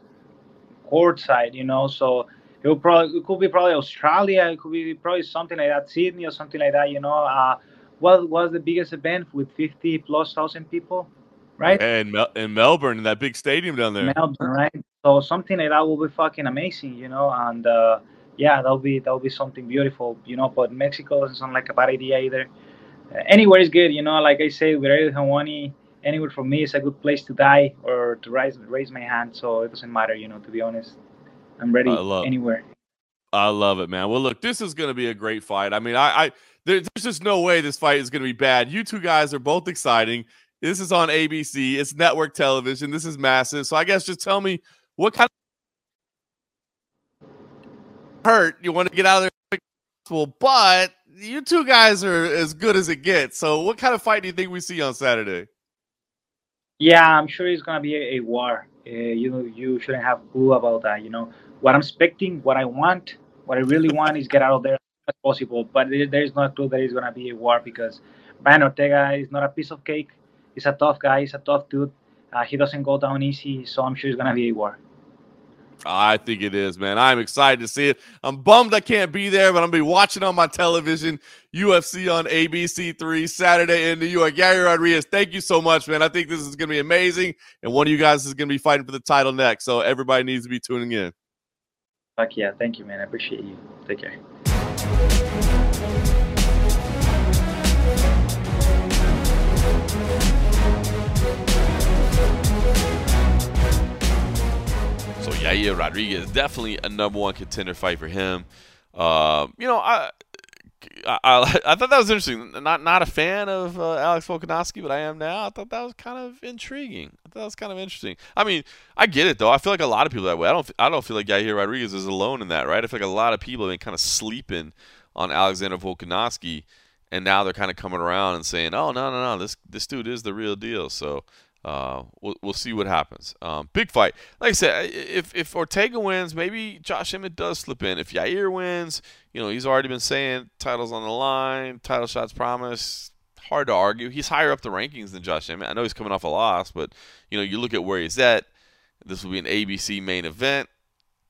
court side, you know. So it probably it could be probably Australia, it could be probably something like that, Sydney or something like that, you know. Uh, what was the biggest event with 50 plus thousand people, right? And Mel- in Melbourne, in that big stadium down there. Melbourne, right? So something like that will be fucking amazing, you know. And uh, yeah, that'll be that'll be something beautiful, you know. But Mexico doesn't sound like a bad idea either. anywhere is good. You know, like I say, with Ariel Helwani, anywhere for me is a good place to die or to raise raise my hand. So it doesn't matter. You know, to be honest, I'm ready anywhere. I love it, man. Well, look, this is going to be a great fight. I mean, I, I there, there's just no way this fight is going to be bad. You two guys are both exciting. This is on ABC. It's network television. This is massive. So I guess just tell me what kind of hurt you want to get out of there possible, but you two guys are as good as it gets. So what kind of fight do you think we see on Saturday? Yeah, I'm sure it's gonna be a, a war. Uh, you know, you shouldn't have clue about that. You know what I'm expecting, what I want, what I really want is get out of there as possible. But there is no clue that it's gonna be a war because Brian Ortega is not a piece of cake. He's a tough guy. He's a tough dude. Uh, he doesn't go down easy, so I'm sure it's gonna be a war. I think it is, man. I'm excited to see it. I'm bummed I can't be there, but I'm gonna be watching on my television UFC on ABC3 Saturday in New York. Yair Rodriguez, thank you so much, man. I think this is gonna be amazing, and one of you guys is gonna be fighting for the title next. So everybody needs to be tuning in. Fuck yeah, thank you, man. I appreciate you. Take care. Yair Rodriguez definitely a number one contender fight for him. Uh, you know, I, I, I thought that was interesting. Not not a fan of uh, Alex Volkanovski, but I am now. I thought that was kind of intriguing. I thought that was kind of interesting. I mean, I get it though. I feel like a lot of people that way. I don't I don't feel like Yair Rodriguez is alone in that, right? I feel like a lot of people have been kind of sleeping on Alexander Volkanovski, and now they're kind of coming around and saying, "Oh no no no, this this dude is the real deal." So uh, we'll, we'll see what happens. Um, big fight. Like I said, if, if Ortega wins, maybe Josh Emmett does slip in. If Yair wins, you know, he's already been saying titles on the line, title shots promised. Hard to argue. He's higher up the rankings than Josh Emmett. I know he's coming off a loss, but, you know, you look at where he's at. This will be an ABC main event.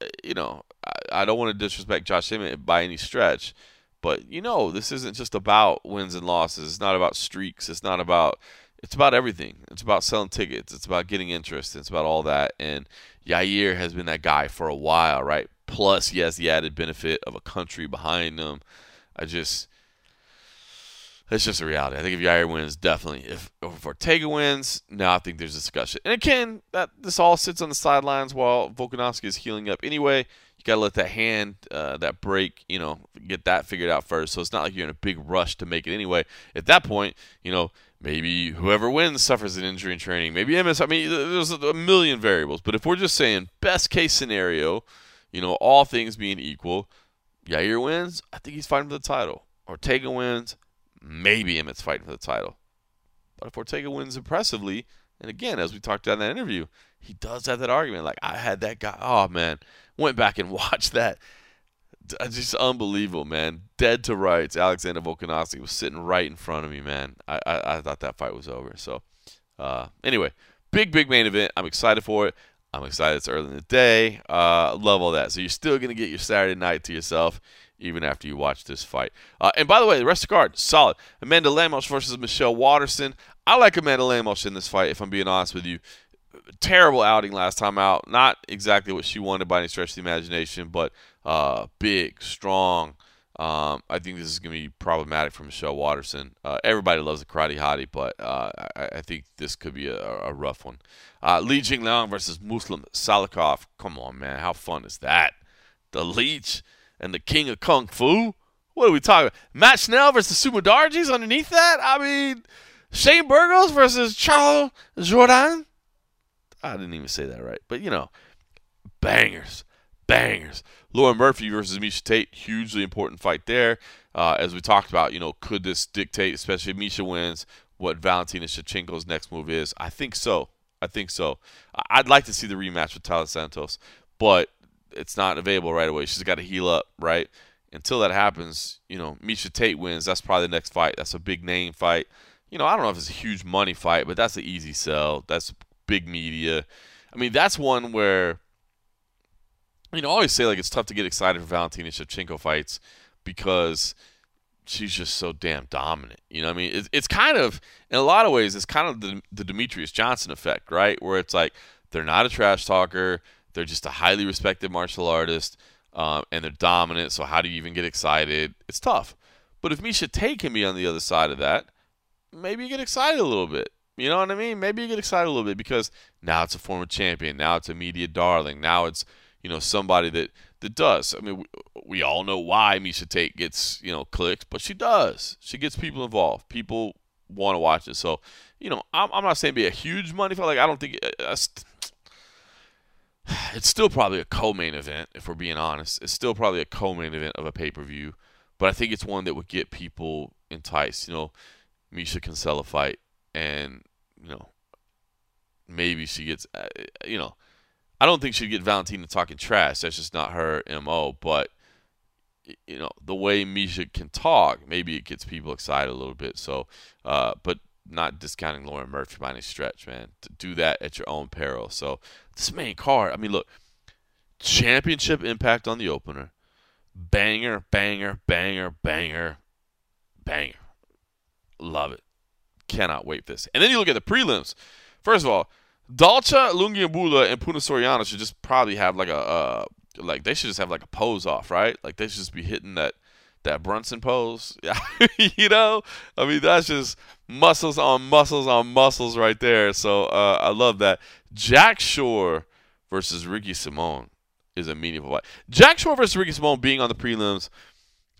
Uh, you know, I, I don't want to disrespect Josh Emmett by any stretch. But you know, this isn't just about wins and losses. It's not about streaks. It's not about it's about everything. It's about selling tickets. It's about getting interest. It's about all that. And Yair has been that guy for a while, right? Plus, he has the added benefit of a country behind him. I just, it's just a reality. I think if Yair wins, definitely. If, if Ortega wins, now I think there's discussion. And again, that this all sits on the sidelines while Volkanovski is healing up anyway. You got to let that hand, uh, that break, you know, get that figured out first. So it's not like you're in a big rush to make it anyway. At that point, you know, Maybe whoever wins suffers an injury in training. Maybe MS. I mean, there's a million variables. But if we're just saying best case scenario, you know, all things being equal, Yair wins. I think he's fighting for the title. Ortega wins. Maybe Emmett's fighting for the title. But if Ortega wins impressively, and again, as we talked about in that interview, he does have that argument. Like I had that guy. Oh man, went back and (laughs) watched that just unbelievable, man. Dead to rights. Alexander Volkanovski was sitting right in front of me, man. I, I, I thought that fight was over. So, uh, anyway, big, big main event. I'm excited for it. I'm excited it's early in the day. Uh, love all that. So, you're still going to get your Saturday night to yourself even after you watch this fight. Uh, and by the way, the rest of the card, solid. Amanda Lemos versus Michelle Waterson. I like Amanda Lemos in this fight, if I'm being honest with you. Terrible outing last time out. Not exactly what she wanted by any stretch of the imagination, but uh, big, strong. Um, I think this is going to be problematic for Michelle Waterson. Uh, everybody loves a karate hottie, but uh, I, I, think this could be a, a rough one. Uh, Li Jingliang versus Muslim Salikhov. Come on, man. How fun is that? The Leech and the King of Kung Fu? What are we talking about? Matt Schnell versus Sumudaerji's underneath that? I mean, Shane Burgos versus Charles Jordan? I didn't even say that right. But, you know, bangers. Bangers. Lauren Murphy versus Miesha Tate, hugely important fight there. Uh, as we talked about, you know, could this dictate, especially if Miesha wins, what Valentina Shevchenko's next move is? I think so. I think so. I'd like to see the rematch with Taila Santos, but it's not available right away. She's got to heal up, right? Until that happens, you know, Miesha Tate wins. That's probably the next fight. That's a big name fight. You know, I don't know if it's a huge money fight, but that's an easy sell. That's big media. I mean, that's one where you know, I always say like it's tough to get excited for Valentina Shevchenko fights because she's just so damn dominant. You know, I mean, it's, it's kind of in a lot of ways it's kind of the, the Demetrious Johnson effect, right? Where it's like they're not a trash talker, they're just a highly respected martial artist, um, and they're dominant. So how do you even get excited? It's tough. But if Miesha Tate can be on the other side of that, maybe you get excited a little bit. You know what I mean? Maybe you get excited a little bit because now it's a former champion. Now it's a media darling. Now it's you know somebody that that does. I mean, we, we all know why Miesha Tate gets you know clicks, but she does. She gets people involved. People want to watch it. So you know, I'm, I'm not saying be a huge money for like I don't think uh, it's still probably a co-main event if we're being honest. It's still probably a co-main event of a pay-per-view, but I think it's one that would get people enticed. You know, Miesha can sell a fight, and you know, maybe she gets, uh, you know, I don't think she'd get Valentina talking trash. That's just not her mo. But you know, the way Miesha can talk, maybe it gets people excited a little bit. So, uh, but not discounting Lauren Murphy by any stretch, man. To do that at your own peril. So this main card, I mean, look, championship impact on the opener, banger, banger, banger, banger, banger. Love it. Cannot wait for this. And then you look at the prelims. First of all, Dalcha, Lungiambula, and Puna Soriano should just probably have like a uh, like they should just have like a pose off, right? Like they should just be hitting that that Brunson pose. (laughs) you know, I mean that's just muscles on muscles on muscles right there. So uh, I love that. Jack Shore versus Ricky Simón is a meaningful fight. Jack Shore versus Ricky Simón being on the prelims.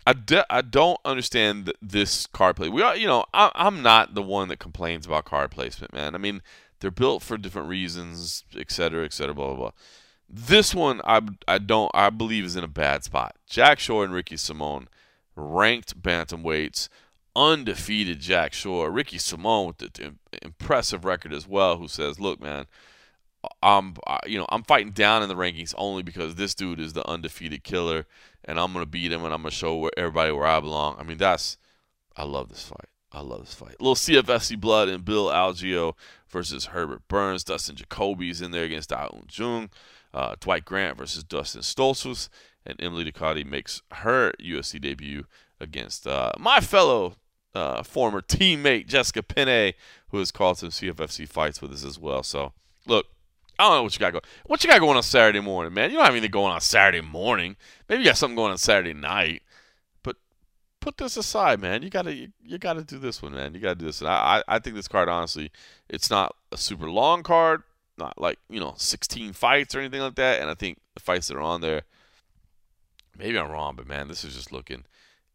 I, de- I don't understand this card play. We are, you know, I, I'm not the one that complains about card placement, man. I mean, they're built for different reasons, et cetera, et cetera, blah blah blah. This one, I I don't I believe is in a bad spot. Jack Shore and Ricky Simón, ranked bantamweights, undefeated Jack Shore, Ricky Simón with the impressive record as well. Who says, look, man, I'm you know I'm fighting down in the rankings only because this dude is the undefeated killer, and I'm gonna beat him and I'm gonna show everybody where I belong. I mean that's I love this fight. I love this fight. Little CFFC blood and Bill Algeo versus Herbert Burns. Dustin Jacoby's in there against Da Jung. Uh, Dwight Grant versus Dustin Stoltzfus. And Emily Ducote makes her UFC debut against uh, my fellow uh, former teammate Jessica Penne, who has called some CFFC fights with us as well. So, look, I don't know what you got going. What you got going on Saturday morning, man? You don't have anything going on Saturday morning. Maybe you got something going on Saturday night. Put this aside, man. You gotta you, you gotta do this one, man. You gotta do this. And I I think this card honestly, it's not a super long card, not like you know 16 fights or anything like that. And I think the fights that are on there, maybe I'm wrong, but man, this is just looking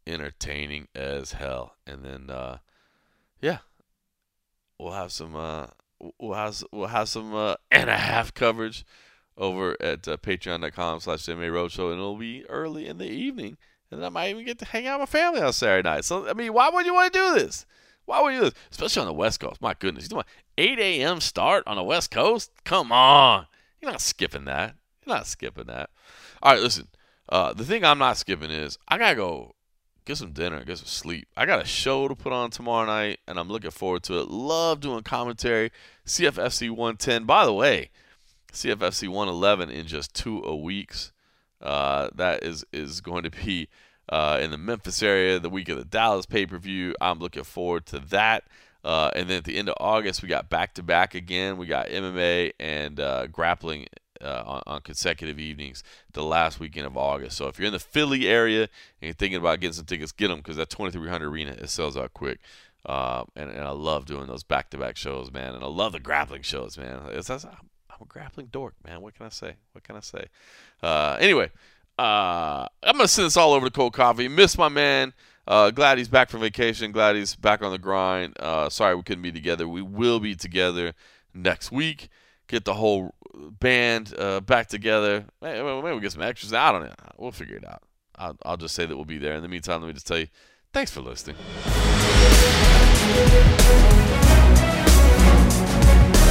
entertaining as hell. And then uh, yeah, we'll have some. Uh, we'll have we'll have some uh, (clears throat) and a half coverage over at uh, patreon.com slash MMA Roadshow, and it'll be early in the evening, and I might even get to hang out with my family on Saturday night. So, I mean, why would you want to do this? Why would you do this? Especially on the West Coast. My goodness. You're doing 8 a.m. start on the West Coast? Come on. You're not skipping that. You're not skipping that. All right, listen. Uh, the thing I'm not skipping is I got to go get some dinner, get some sleep. I got a show to put on tomorrow night, and I'm looking forward to it. Love doing commentary. CFFC 110. By the way, CFFC 111 in just two a weeks. Uh, that is is going to be uh, in the Memphis area the week of the Dallas pay per view. I'm looking forward to that. Uh, and then at the end of August, we got back to back again. We got MMA and uh, grappling uh, on, on, consecutive evenings the last weekend of August. So if you're in the Philly area and you're thinking about getting some tickets, get them because that 2300 arena it sells out quick. And, and, I love doing those back-to-back shows, man. And I love the grappling shows, man. It's, I'm, I'm, a grappling dork, man. What can I say? What can I say? Uh, anyway, uh, I'm gonna send this all over to Cold Coffee. Miss my man. Uh, glad he's back from vacation. Glad he's back on the grind. Uh, sorry we couldn't be together. We will be together next week. Get the whole band uh, back together. Maybe, maybe we get some extras. I don't know. We'll figure it out. I'll, I'll just say that we'll be there. In the meantime, let me just tell you, thanks for listening.